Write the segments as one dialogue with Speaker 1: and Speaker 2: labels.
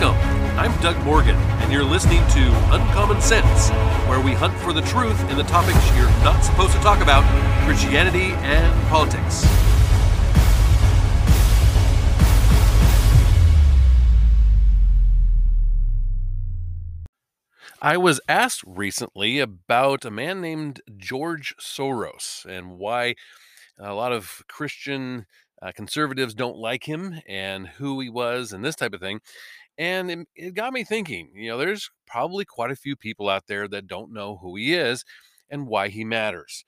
Speaker 1: Welcome. I'm Doug Morgan, and you're listening to Uncommon Sense, where we hunt for the truth in the topics you're not supposed to talk about Christianity and politics. I was asked recently about a man named George Soros and why a lot of Christian uh, conservatives don't like him and who he was and this type of thing. And it, it got me thinking, you know, there's probably quite a few people out there that don't know who he is and why he matters.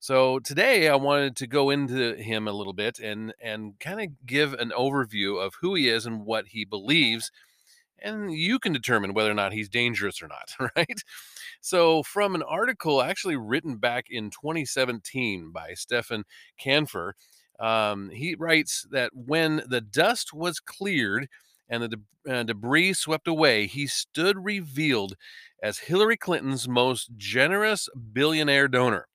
Speaker 1: So today I wanted to go into him a little bit and and kind of give an overview of who he is and what he believes and you can determine whether or not he's dangerous or not, right? So, from an article actually written back in 2017 by Stefan Kanfer, um, he writes that when the dust was cleared and the uh, debris swept away, he stood revealed as Hillary Clinton's most generous billionaire donor.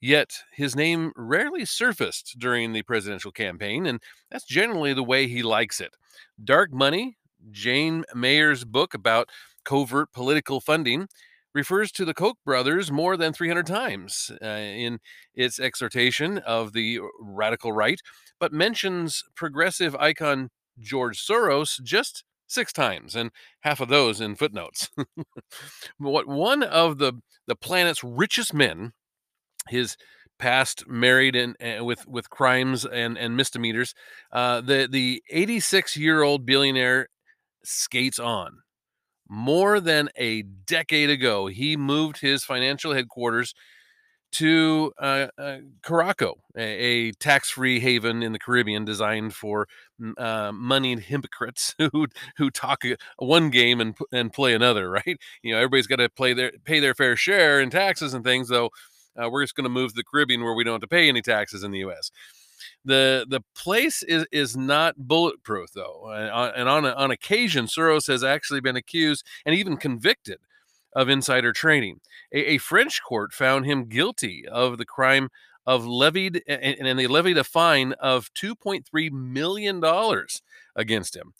Speaker 1: Yet his name rarely surfaced during the presidential campaign, and that's generally the way he likes it. Dark money, Jane Mayer's book about covert political funding, refers to the Koch brothers more than 300 times uh, in its exhortation of the radical right, but mentions progressive icon George Soros just six times, and half of those in footnotes. what one of the the planet's richest men, his past married and, and with with crimes and and misdemeanors, uh, the the 86 year old billionaire skates on. More than a decade ago, he moved his financial headquarters to uh, uh, Curaçao, a, a tax-free haven in the Caribbean designed for uh, moneyed hypocrites who who talk one game and and play another. Right? You know, everybody's got to play their pay their fair share in taxes and things. Though uh, we're just going to move to the Caribbean where we don't have to pay any taxes in the U.S the the place is is not bulletproof though, and on on occasion, Soros has actually been accused and even convicted of insider trading. A, a French court found him guilty of the crime of levied, and, and they levied a fine of 2.3 million dollars against him.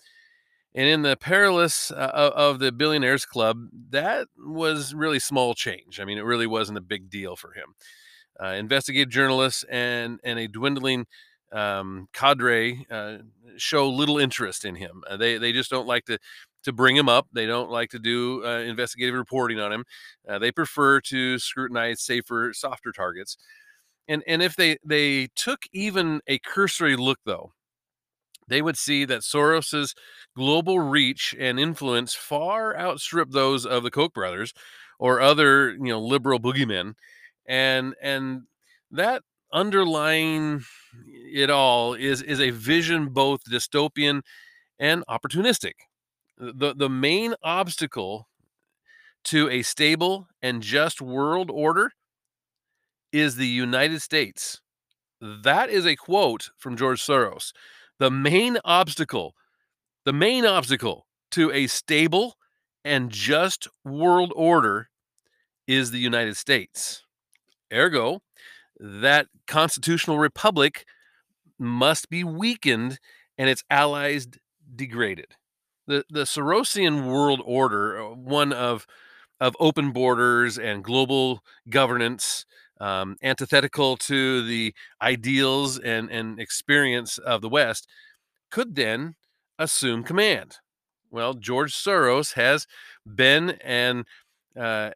Speaker 1: And in the perilous uh, of the billionaires club, that was really small change. I mean, it really wasn't a big deal for him. Uh, investigative journalists and and a dwindling um, cadre uh, show little interest in him. Uh, they they just don't like to to bring him up. They don't like to do uh, investigative reporting on him. Uh, they prefer to scrutinize safer, softer targets. And and if they they took even a cursory look though, they would see that Soros's global reach and influence far outstrip those of the Koch brothers or other you know liberal boogeymen, and and that underlying it all is is a vision both dystopian and opportunistic. The the main obstacle to a stable and just world order is the United States. That is a quote from George Soros. The main obstacle, the main obstacle to a stable and just world order is the United States. Ergo, that constitutional republic must be weakened and its allies degraded. The the Sorosian world order, uh, one of of open borders and global governance, um, antithetical to the ideals and, and experience of the West, could then assume command. Well, George Soros has been an uh,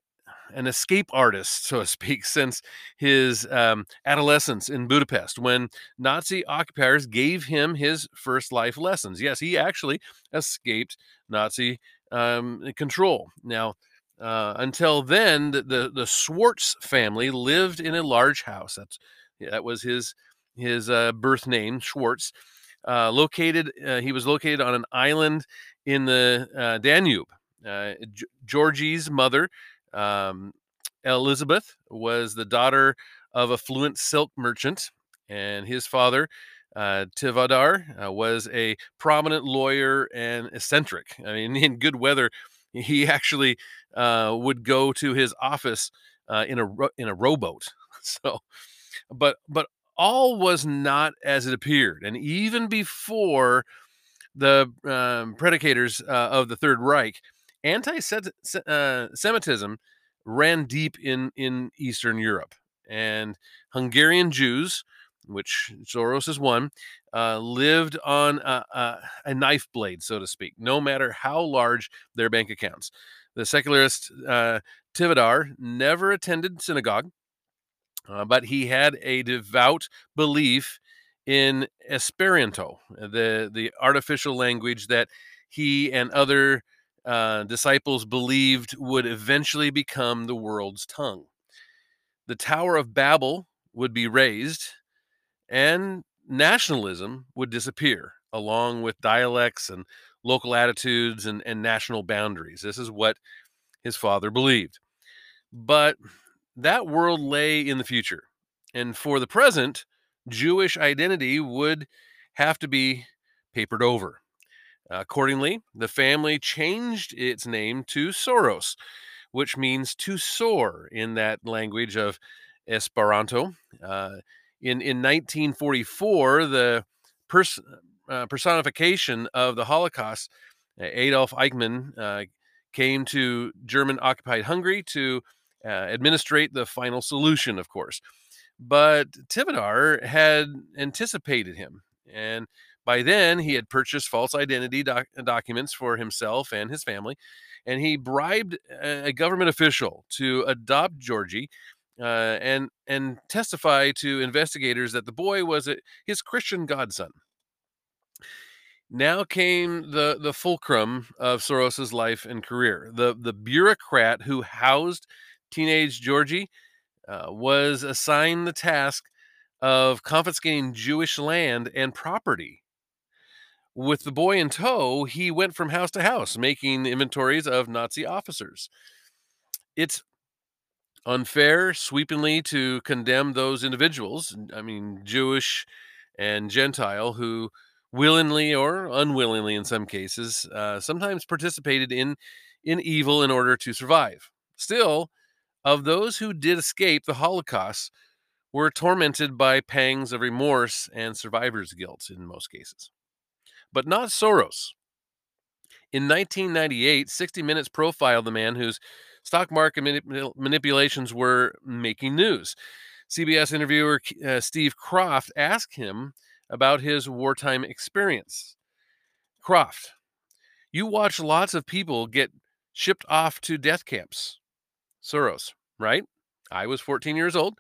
Speaker 1: an escape artist, so to speak, since his um, adolescence in Budapest when Nazi occupiers gave him his first life lessons. Yes, he actually escaped Nazi um, control. Now, uh, until then, the, the, the Schwartz family lived in a large house. That's that was his his uh, birth name, Schwartz. Uh, located, uh, he was located on an island in the uh, Danube. Uh, Georgie's mother um, Elizabeth was the daughter of a fluent silk merchant, and his father, uh, Tivadar, uh, was a prominent lawyer and eccentric. I mean, in good weather, he actually uh, would go to his office uh, in a in a rowboat. So, but but all was not as it appeared, and even before the um, predicators uh, of the Third Reich, anti-Semitism uh, ran deep in in Eastern Europe, and Hungarian Jews, which Soros is one, uh, lived on a, a, a, knife blade, so to speak, no matter how large their bank accounts. The secularist uh, Tivadar never attended synagogue, uh, but he had a devout belief in Esperanto, the, the artificial language that he and other uh, disciples believed would eventually become the world's tongue. The Tower of Babel would be raised, and nationalism would disappear, along with dialects and local attitudes and, and national boundaries. This is what his father believed. But that world lay in the future. And for the present, Jewish identity would have to be papered over. Accordingly, the family changed its name to Soros, which means to soar in that language of Esperanto. Uh, in, in 1944, the pers- uh, personification of the Holocaust, Adolf Eichmann, uh, came to German occupied Hungary to uh, administrate the final solution, of course. But Tivadar had anticipated him, and by then he had purchased false identity doc- documents for himself and his family, and he bribed a government official to adopt Georgie uh, and and testify to investigators that the boy was a, his Christian godson. Now came the the fulcrum of Soros's life and career. The the bureaucrat who housed teenage Georgie uh, was assigned the task of confiscating Jewish land and property. With the boy in tow, he went from house to house making inventories of Nazi officers. It's unfair sweepingly to condemn those individuals, I mean, Jewish and Gentile, who willingly or unwillingly in some cases uh, sometimes participated in in evil in order to survive still of those who did escape the holocaust were tormented by pangs of remorse and survivor's guilt in most cases but not soros in 1998 60 minutes profiled the man whose stock market manip- manipulations were making news cbs interviewer uh, steve Kroft asked him about his wartime experience. Kroft, you watch lots of people get shipped off to death camps. Soros, right? I was 14 years old,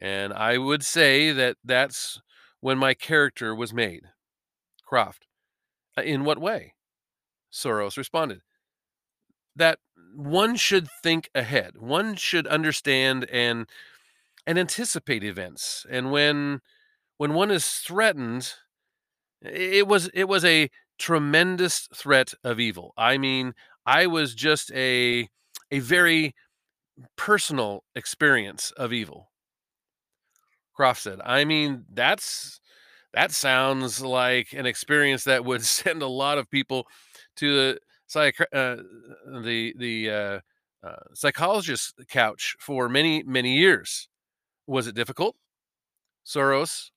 Speaker 1: and I would say that that's when my character was made. Kroft, uh, Uh, in what way? Soros responded, that one should think ahead. One should understand and and anticipate events. And when when one is threatened, it was it was a tremendous threat of evil. I mean, I was just a a very personal experience of evil. Kroft said, I mean, that's that sounds like an experience that would send a lot of people to the psych uh, the the uh, uh, psychologist couch for many many years. Was it difficult? Soros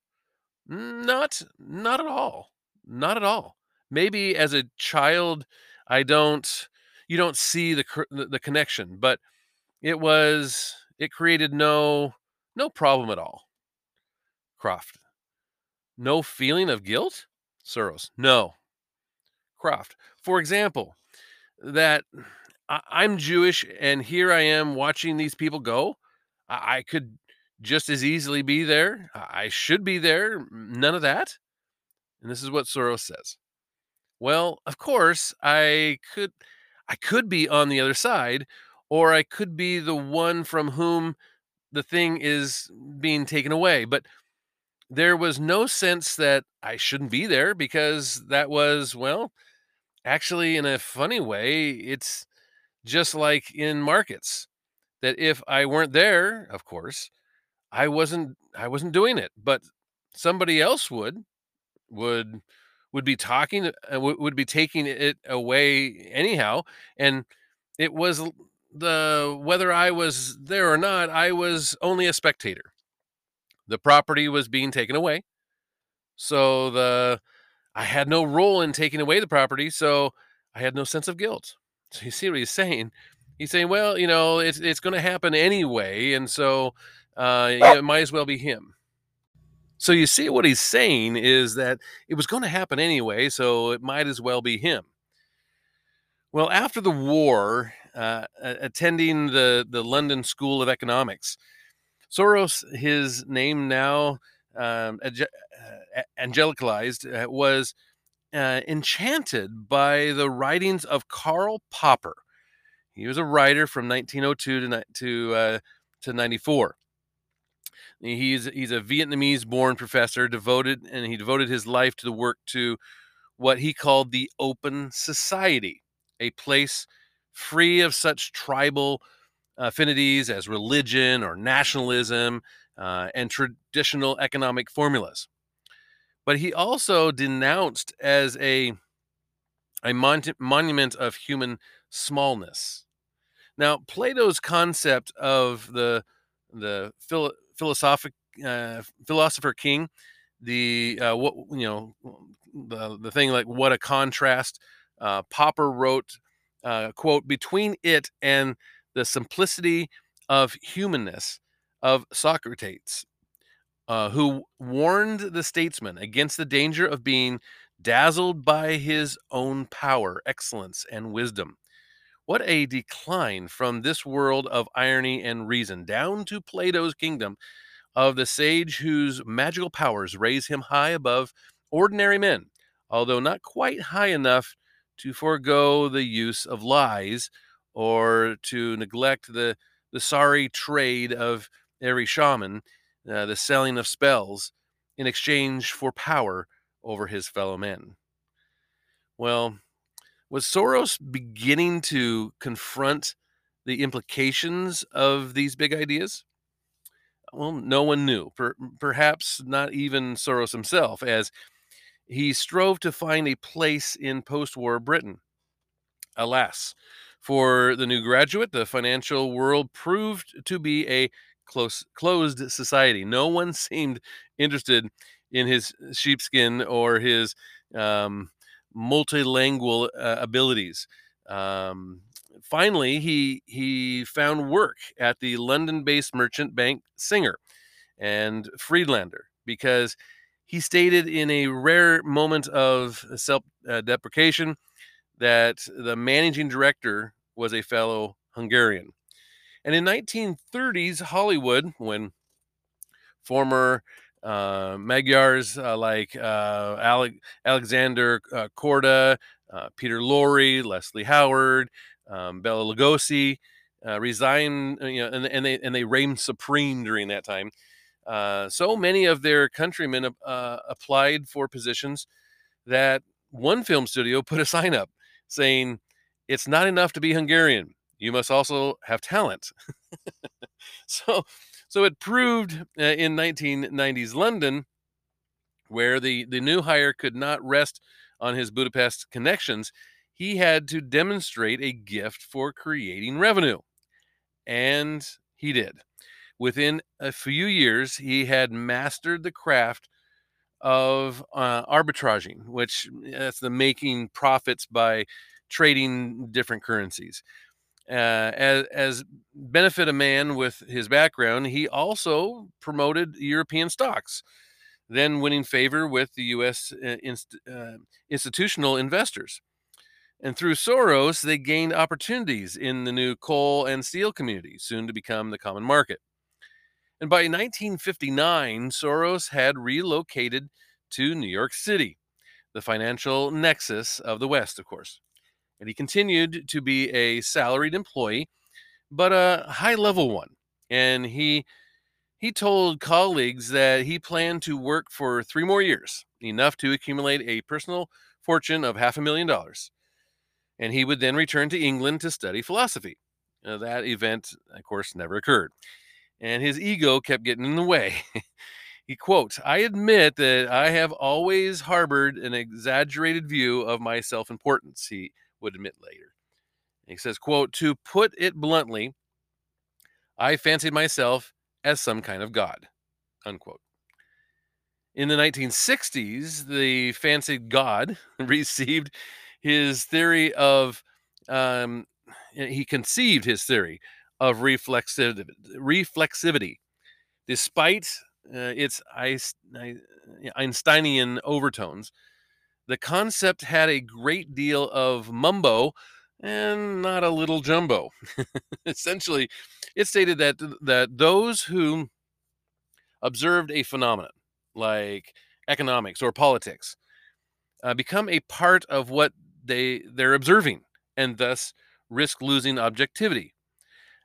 Speaker 1: not not at all. Not at all. Maybe as a child I don't you don't see the the connection, but it was it created no no problem at all. Kroft. No feeling of guilt? Soros. No. Kroft, For example, that I, am Jewish and here I am watching these people go. I, I could just as easily be there. I should be there. None of that. And this is what Soros says. Well, of course, I could I could be on the other side or I could be the one from whom the thing is being taken away, but there was no sense that I shouldn't be there because that was well, actually in a funny way, it's just like in markets that if I weren't there, of course, I wasn't I wasn't doing it, but somebody else would would would be talking uh, would be taking it away anyhow and it was the whether I was there or not I was only a spectator. The property was being taken away. So the I had no role in taking away the property, so I had no sense of guilt. So you see what he's saying? He's saying, well, you know, it's it's going to happen anyway, and so uh, it might as well be him. So you see what he's saying is that it was going to happen anyway, so it might as well be him. Well, after the war, uh, attending the, the London School of Economics, Soros, his name now um, uh, angelicalized, uh, was uh, enchanted by the writings of Karl Popper. He was a writer from 1902 to to uh, to 94. He's he's a Vietnamese born professor devoted and he devoted his life to the work to what he called the open society, a place free of such tribal affinities as religion or nationalism uh, and traditional economic formulas. But he also denounced as a a mon- monument of human smallness. Now, Plato's concept of the the phil- philosophic uh, philosopher king, the uh, what you know, the the thing like what a contrast. Uh, Popper wrote, uh, "quote Between it and the simplicity of humanness of Socrates, uh, who warned the statesman against the danger of being dazzled by his own power, excellence, and wisdom." What a decline from this world of irony and reason down to Plato's kingdom of the sage whose magical powers raise him high above ordinary men, although not quite high enough to forego the use of lies or to neglect the, the sorry trade of every shaman, uh, the selling of spells, in exchange for power over his fellow men. Well, was Soros beginning to confront the implications of these big ideas? Well, no one knew, per- perhaps not even Soros himself, as he strove to find a place in post war Britain. Alas, for the new graduate, the financial world proved to be a close, closed society. No one seemed interested in his sheepskin or his um, multilingual uh, abilities. Um, finally, he he found work at the London-based merchant bank Singer and Friedlander because he stated in a rare moment of self-deprecation uh, that the managing director was a fellow Hungarian. And in 1930s Hollywood, when former uh, Magyars uh, like uh, Ale- Alexander uh, Korda, uh, Peter Lorre, Leslie Howard, um, Bela Lugosi uh, resigned, you know, and, and, they and they reigned supreme during that time. so many of their countrymen applied for positions that one film studio put a sign up saying, "It's not enough to be Hungarian; you must also have talent." so so it proved uh, in 1990s London, where the, the new hire could not rest on his Budapest connections, he had to demonstrate a gift for creating revenue. And he did. Within a few years, he had mastered the craft of uh, arbitraging, which that's the making profits by trading different currencies. Uh, as, as benefit a man with his background, he also promoted European stocks, then winning favor with the U.S. Uh, inst- uh, institutional investors. And through Soros, they gained opportunities in the new coal and steel community, soon to become the common market. And by 1959, Soros had relocated to New York City, the financial nexus of the West, of course and he continued to be a salaried employee, but a high level one. And he he told colleagues that he planned to work for three more years, enough to accumulate a personal fortune of half a million dollars. And he would then return to England to study philosophy. Now, that event, of course, never occurred. And his ego kept getting in the way. he quotes, I admit that I have always harbored an exaggerated view of my self importance, he would admit later. He says, quote, to put it bluntly, I fancied myself as some kind of god, unquote. In the 1960s, the fancied God received his theory of, um, he conceived his theory of reflexiv- reflexivity. Despite uh, its Einsteinian overtones, the concept had a great deal of mumbo and not a little jumbo. Essentially, it stated that that those who observed a phenomenon like economics or politics uh, become a part of what they they're observing and thus risk losing objectivity.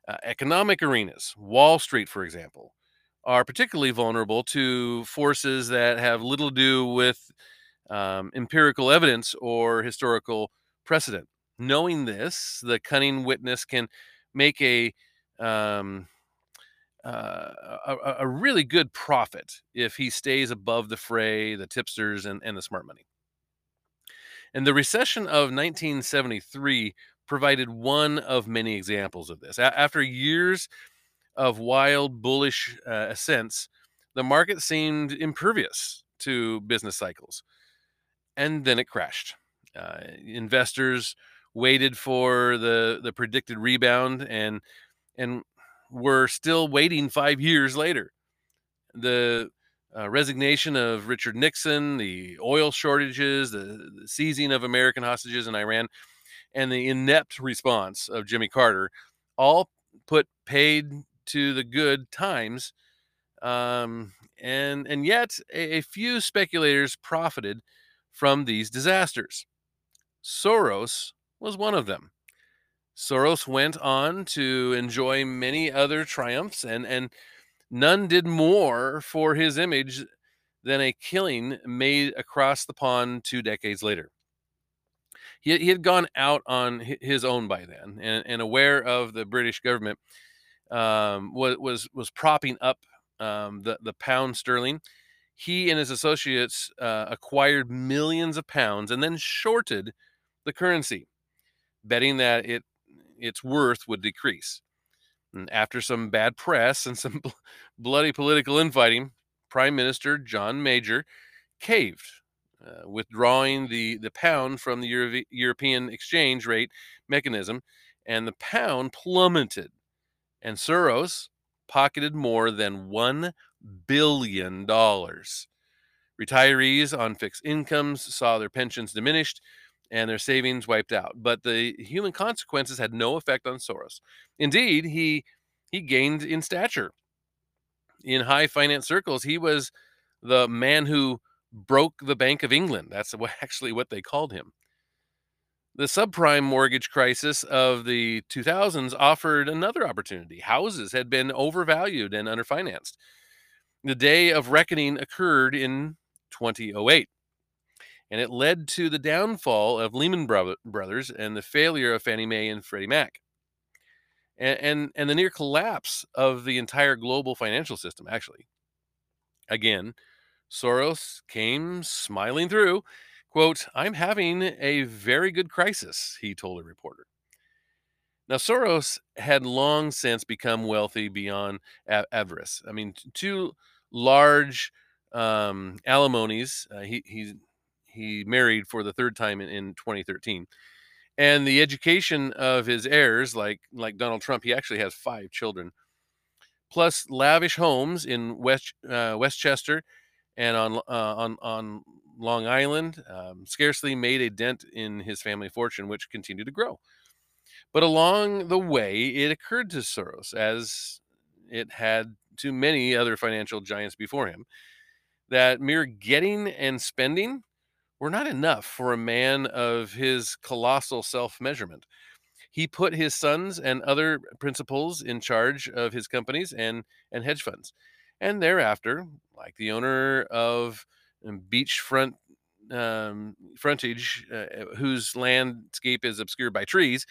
Speaker 1: Uh, economic arenas, Wall Street, for example, are particularly vulnerable to forces that have little to do with um, empirical evidence or historical precedent. Knowing this, the cunning witness can make a um, uh, a, a, really good profit if he stays above the fray, the tipsters, and, and the smart money. And the recession of 1973 provided one of many examples of this. A- after years of wild bullish uh, ascents, the market seemed impervious to business cycles. And then it crashed. Uh, investors waited for the, the predicted rebound and and were still waiting five years later. The uh, resignation of Richard Nixon, the oil shortages, the, the seizing of American hostages in Iran, and the inept response of Jimmy Carter all put paid to the good times. Um, and and yet a, a few speculators profited from these disasters. Soros was one of them. Soros went on to enjoy many other triumphs, and, and none did more for his image than a killing made across the pond two decades later. He, he had gone out on his own by then, and, and aware of the British government um, was, was, was propping up um, the, the pound sterling. He and his associates uh, acquired millions of pounds and then shorted the currency, betting that it its worth would decrease. And after some bad press and some bl- bloody political infighting, Prime Minister John Major caved, uh, withdrawing the, the pound from the Euro- European exchange rate mechanism, and the pound plummeted. And Soros pocketed more than $1 billion. Retirees on fixed incomes saw their pensions diminished, and their savings wiped out. But the human consequences had no effect on Soros. Indeed, he he gained in stature. In high finance circles, he was the man who broke the Bank of England. That's actually what they called him. The subprime mortgage crisis of the 2000s offered another opportunity. Houses had been overvalued and underfinanced. The day of reckoning occurred in 2008 and it led to the downfall of Lehman Brothers and the failure of Fannie Mae and Freddie Mac. And, and, and the near collapse of the entire global financial system, actually. Again, Soros came smiling through. Quote, I'm having a very good crisis, he told a reporter. Now, Soros had long since become wealthy beyond avarice. I mean, two large um, alimonies. Uh, he, he he married for the third time in, in 2013 and the education of his heirs like like donald trump he actually has five children plus lavish homes in west uh, westchester and on uh, on on long island um, scarcely made a dent in his family fortune which continued to grow but along the way it occurred to soros as it had to many other financial giants before him that mere getting and spending were not enough for a man of his colossal self measurement. He put his sons and other principals in charge of his companies and, and hedge funds. And thereafter, like the owner of um, beachfront um, frontage, uh, whose landscape is obscured by trees,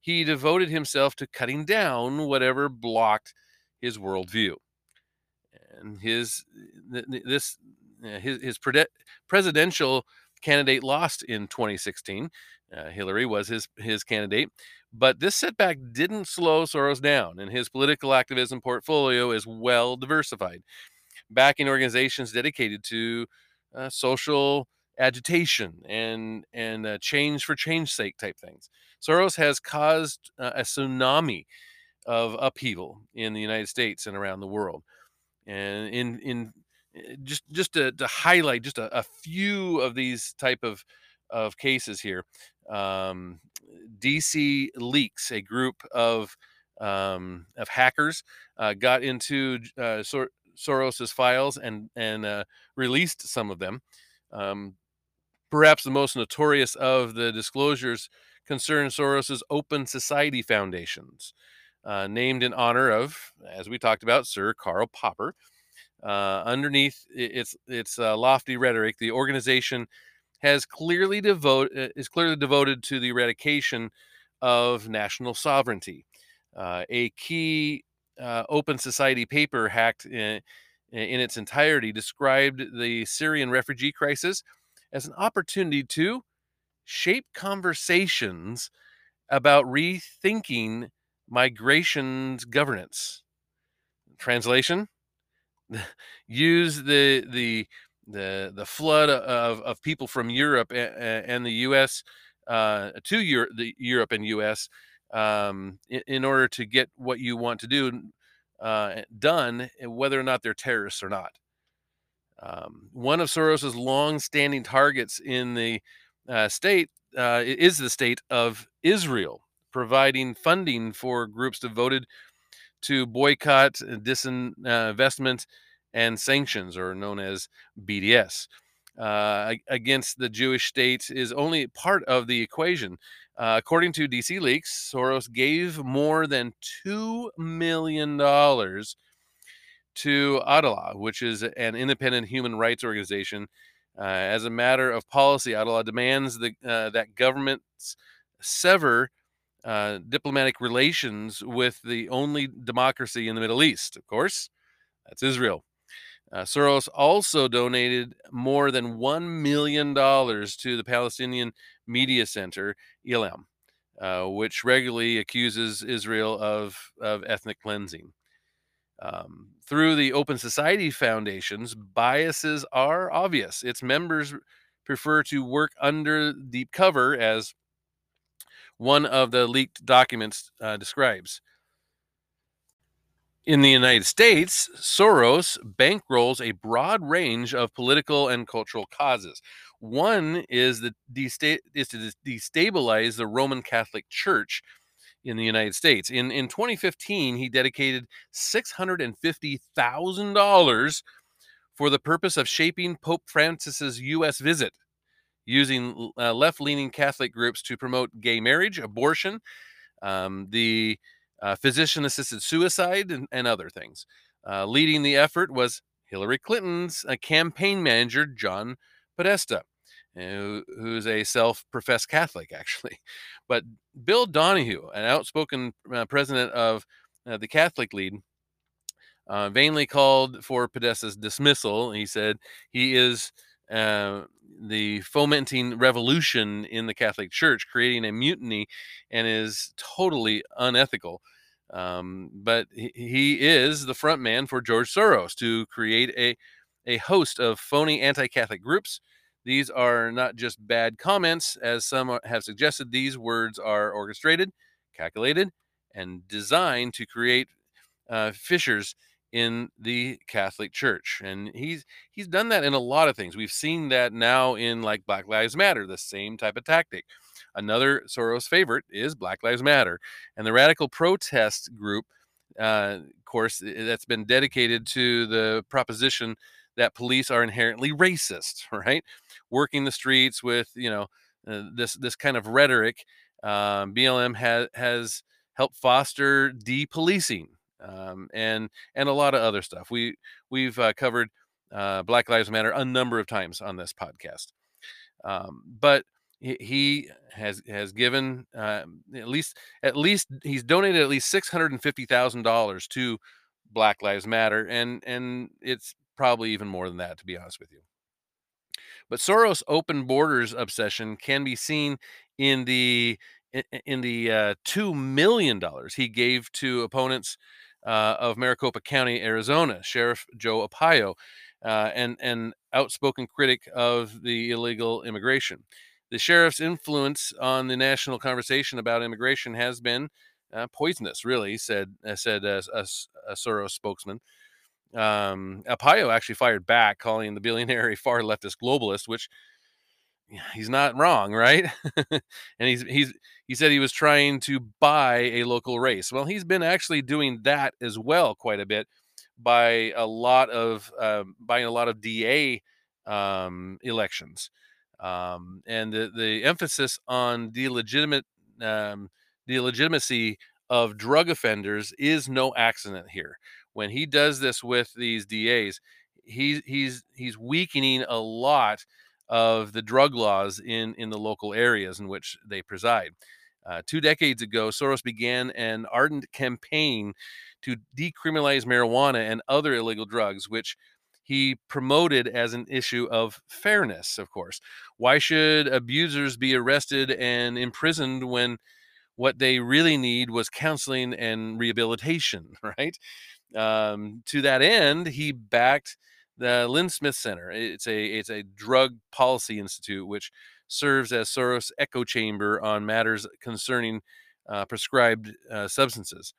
Speaker 1: he devoted himself to cutting down whatever blocked his worldview. And his this his his presidential candidate lost in 2016. Uh, Hillary was his his candidate, but this setback didn't slow Soros down, and his political activism portfolio is well diversified. backing organizations dedicated to uh, social agitation and and uh, change for change sake type things. Soros has caused uh, a tsunami of upheaval in the United States and around the world. And in in eh, just just to, to highlight just a, a, few of these type of of cases here, um, DC Leaks, a group of um, of hackers, uh, got into uh, Sor- Soros's files and and uh, released some of them. Um, perhaps the most notorious of the disclosures concern Soros's Open Society Foundations, uh, named in honor of, as we talked about, Sir Karl Popper. Uh, underneath its its uh, lofty rhetoric, the organization has clearly devoted uh, is clearly devoted to the eradication of national sovereignty. Uh, a key uh, open society paper hacked in, in its entirety described the Syrian refugee crisis as an opportunity to shape conversations about rethinking migration's governance. Translation: Use the the the the flood of, of people from Europe and, the U.S. Uh, to Europe, the Europe and U.S. Um, in, in, order to get what you want to do uh, done, whether or not they're terrorists or not. Um, one of Soros's long-standing targets in the uh, state uh, is the state of Israel, providing funding for groups devoted to boycott, and disinvestment, and sanctions, or known as BDS. Uh, against the Jewish state is only part of the equation. Uh, according to DC Leaks, Soros gave more than $2 million to Adalah, which is an independent human rights organization. Uh, as a matter of policy, Adalah demands the, uh, that governments sever uh, diplomatic relations with the only democracy in the Middle East. Of course, that's Israel. Uh, Soros also donated more than $1 million to the Palestinian Media Center, Elam, uh, which regularly accuses Israel of, of ethnic cleansing. Um, through the Open Society Foundations, biases are obvious. Its members prefer to work under deep cover, as one of the leaked documents uh, describes. In the United States, Soros bankrolls a broad range of political and cultural causes. One is, the desta- is to destabilize the Roman Catholic Church in the United States. In in 2015, he dedicated $650,000 for the purpose of shaping Pope Francis's U.S. visit, using uh, left-leaning Catholic groups to promote gay marriage, abortion, um, the uh, physician-assisted suicide, and, and other things. Uh, leading the effort was Hillary Clinton's uh, campaign manager, John Podesta who, who's a self-professed Catholic, actually. But Bill Donohue, an outspoken uh, president of uh, the Catholic League, uh, vainly called for Podesta's dismissal. He said he is uh, the fomenting revolution in the Catholic Church, creating a mutiny, and is totally unethical. Um, but he, is the front man for George Soros to create a a host of phony anti-Catholic groups these are not just bad comments, as some have suggested. These words are orchestrated, calculated, and designed to create uh, fissures in the Catholic Church. And he's he's done that in a lot of things. We've seen that now in like Black Lives Matter, the same type of tactic. Another Soros favorite is Black Lives Matter, and the radical protest group, uh, of course, that's been dedicated to the proposition that police are inherently racist, right? Working the streets with you know uh, this this kind of rhetoric. Um, BLM has has helped foster depolicing um, and and a lot of other stuff. We we've uh, covered uh, Black Lives Matter a number of times on this podcast, um, but he has has given uh, at least at least he's donated at least six hundred and fifty thousand dollars to Black Lives Matter, and and it's probably even more than that, to be honest with you. But Soros' open borders obsession can be seen in the in the uh, two million dollars he gave to opponents uh, of Maricopa County, Arizona, Sheriff Joe Arpaio, uh, and an outspoken critic of the illegal immigration. The sheriff's influence on the national conversation about immigration has been uh, poisonous, really, said uh, said a, a, a Soros spokesman. Um, Arpaio actually fired back, calling the billionaire a far leftist globalist, which he's not wrong, right? and he's he's he said he was trying to buy a local race. Well, he's been actually doing that as well quite a bit by a lot of uh, buying a lot of DA um, elections, um, and the the emphasis on the legitimate um, the legitimacy of drug offenders is no accident here. When he does this with these DAs, he's he's he's weakening a lot of the drug laws in, in the local areas in which they preside. Uh, two decades ago, Soros began an ardent campaign to decriminalize marijuana and other illegal drugs, which he promoted as an issue of fairness, of course. Why should abusers be arrested and imprisoned when what they really need was counseling and rehabilitation, right? Um, to that end, he backed the Lindesmith Center. It's a it's a drug policy institute which serves as Soros' echo chamber on matters concerning uh, prescribed uh, substances.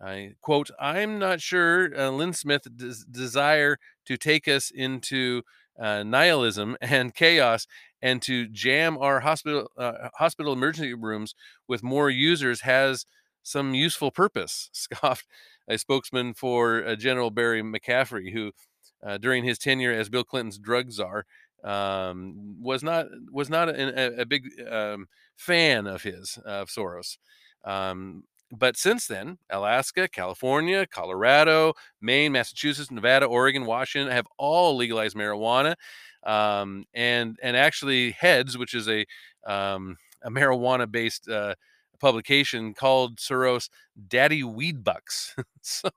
Speaker 1: I quote, I'm not sure uh, Lindesmith's des- desire to take us into uh, nihilism and chaos and to jam our hospital uh, hospital emergency rooms with more users has some useful purpose, scoffed a spokesman for uh, General Barry McCaffrey, who uh, during his tenure as Bill Clinton's drug czar um, was not was not a, a big um, fan of his of Soros. Um, but since then, Alaska, California, Colorado, Maine, Massachusetts, Nevada, Oregon, Washington have all legalized marijuana, um, and and actually Heads, which is a um, a marijuana based uh, publication called Soros Daddy Weed Bucks. so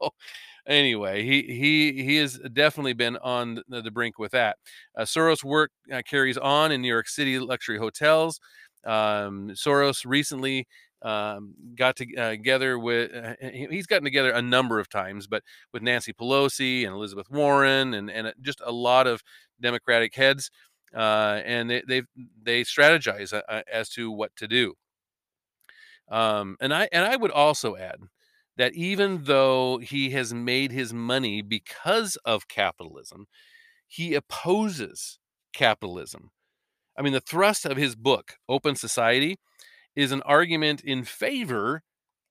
Speaker 1: anyway, he he he has definitely been on the, the brink with that. Uh, Soros' work uh, carries on in New York City luxury hotels. Um, Soros recently um, got to, uh, together with uh, he's gotten together a number of times, but with Nancy Pelosi and Elizabeth Warren and and just a lot of Democratic heads, uh, and they they they strategize uh, as to what to do. Um, and I and I would also add that even though he has made his money because of capitalism, he opposes capitalism. I mean, the thrust of his book, Open Society, is an argument in favor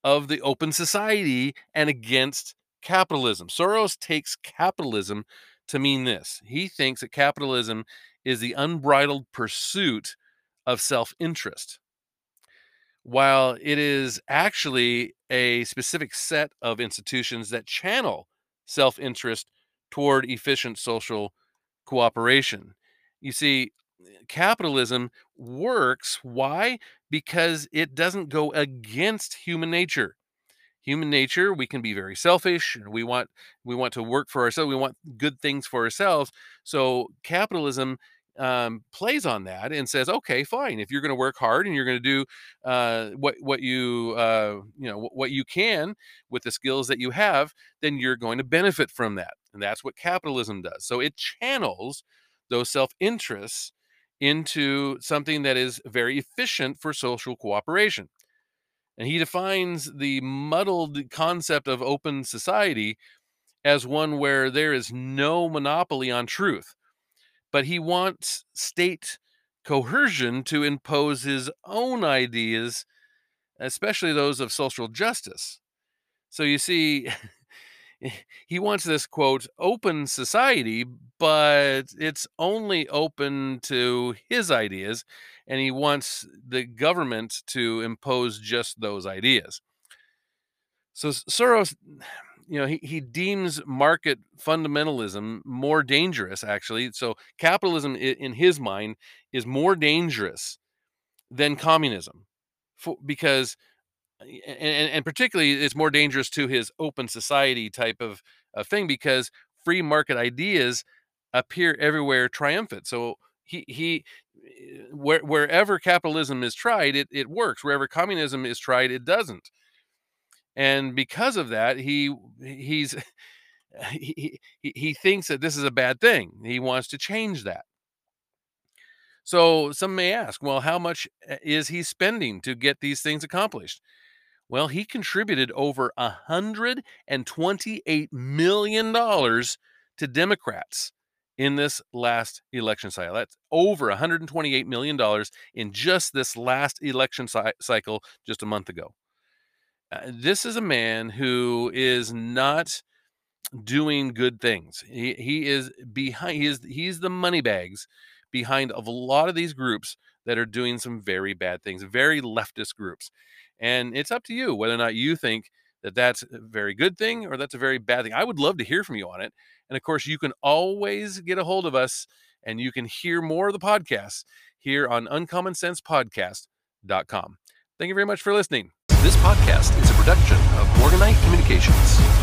Speaker 1: of the open society and against capitalism. Soros takes capitalism to mean this he thinks that capitalism is the unbridled pursuit of self interest while it is actually a specific set of institutions that channel self interest toward efficient social cooperation. You see, capitalism works. Why? Because it doesn't go against human nature human nature we can be very selfish we want we want to work for ourselves we want good things for ourselves so capitalism um, plays on that and says, okay, fine. If you're going to work hard and you're going to do uh, what what you uh, you know what you can with the skills that you have, then you're going to benefit from that. And that's what capitalism does. So it channels those self interests into something that is very efficient for social cooperation. And he defines the muddled concept of open society as one where there is no monopoly on truth but he wants state coercion to impose his own ideas, especially those of social justice. So you see, he wants this quote open society, but it's only open to his ideas, and he wants the government to impose just those ideas. So Soros you know he, he deems market fundamentalism more dangerous actually so capitalism in his mind is more dangerous than communism for, because uh, and, and particularly it's more dangerous to his open society type of, of thing because free market ideas appear everywhere triumphant so he he eh, where, wherever capitalism is tried it, it works wherever communism is tried it doesn't And because of that, he he's he, he thinks that this is a bad thing. He wants to change that. So some may ask, well, how much uh, is he spending to get these things accomplished? Well, he contributed over $128 million to Democrats in this last election cycle. That's over $128 million in just this last election cycle just a month ago. Uh, this is a man who is not doing good things. He, he is behind, he is, he's the money bags behind of a lot of these groups that are doing some very bad things, very leftist groups. And it's up to you whether or not you think that that's a very good thing or that's a very bad thing. I would love to hear from you on it. And of course, you can always get a hold of us and you can hear more of the podcasts here on uncommonsensepodcast.com. Thank you very much for listening.
Speaker 2: This podcast is a production of Morganite Communications.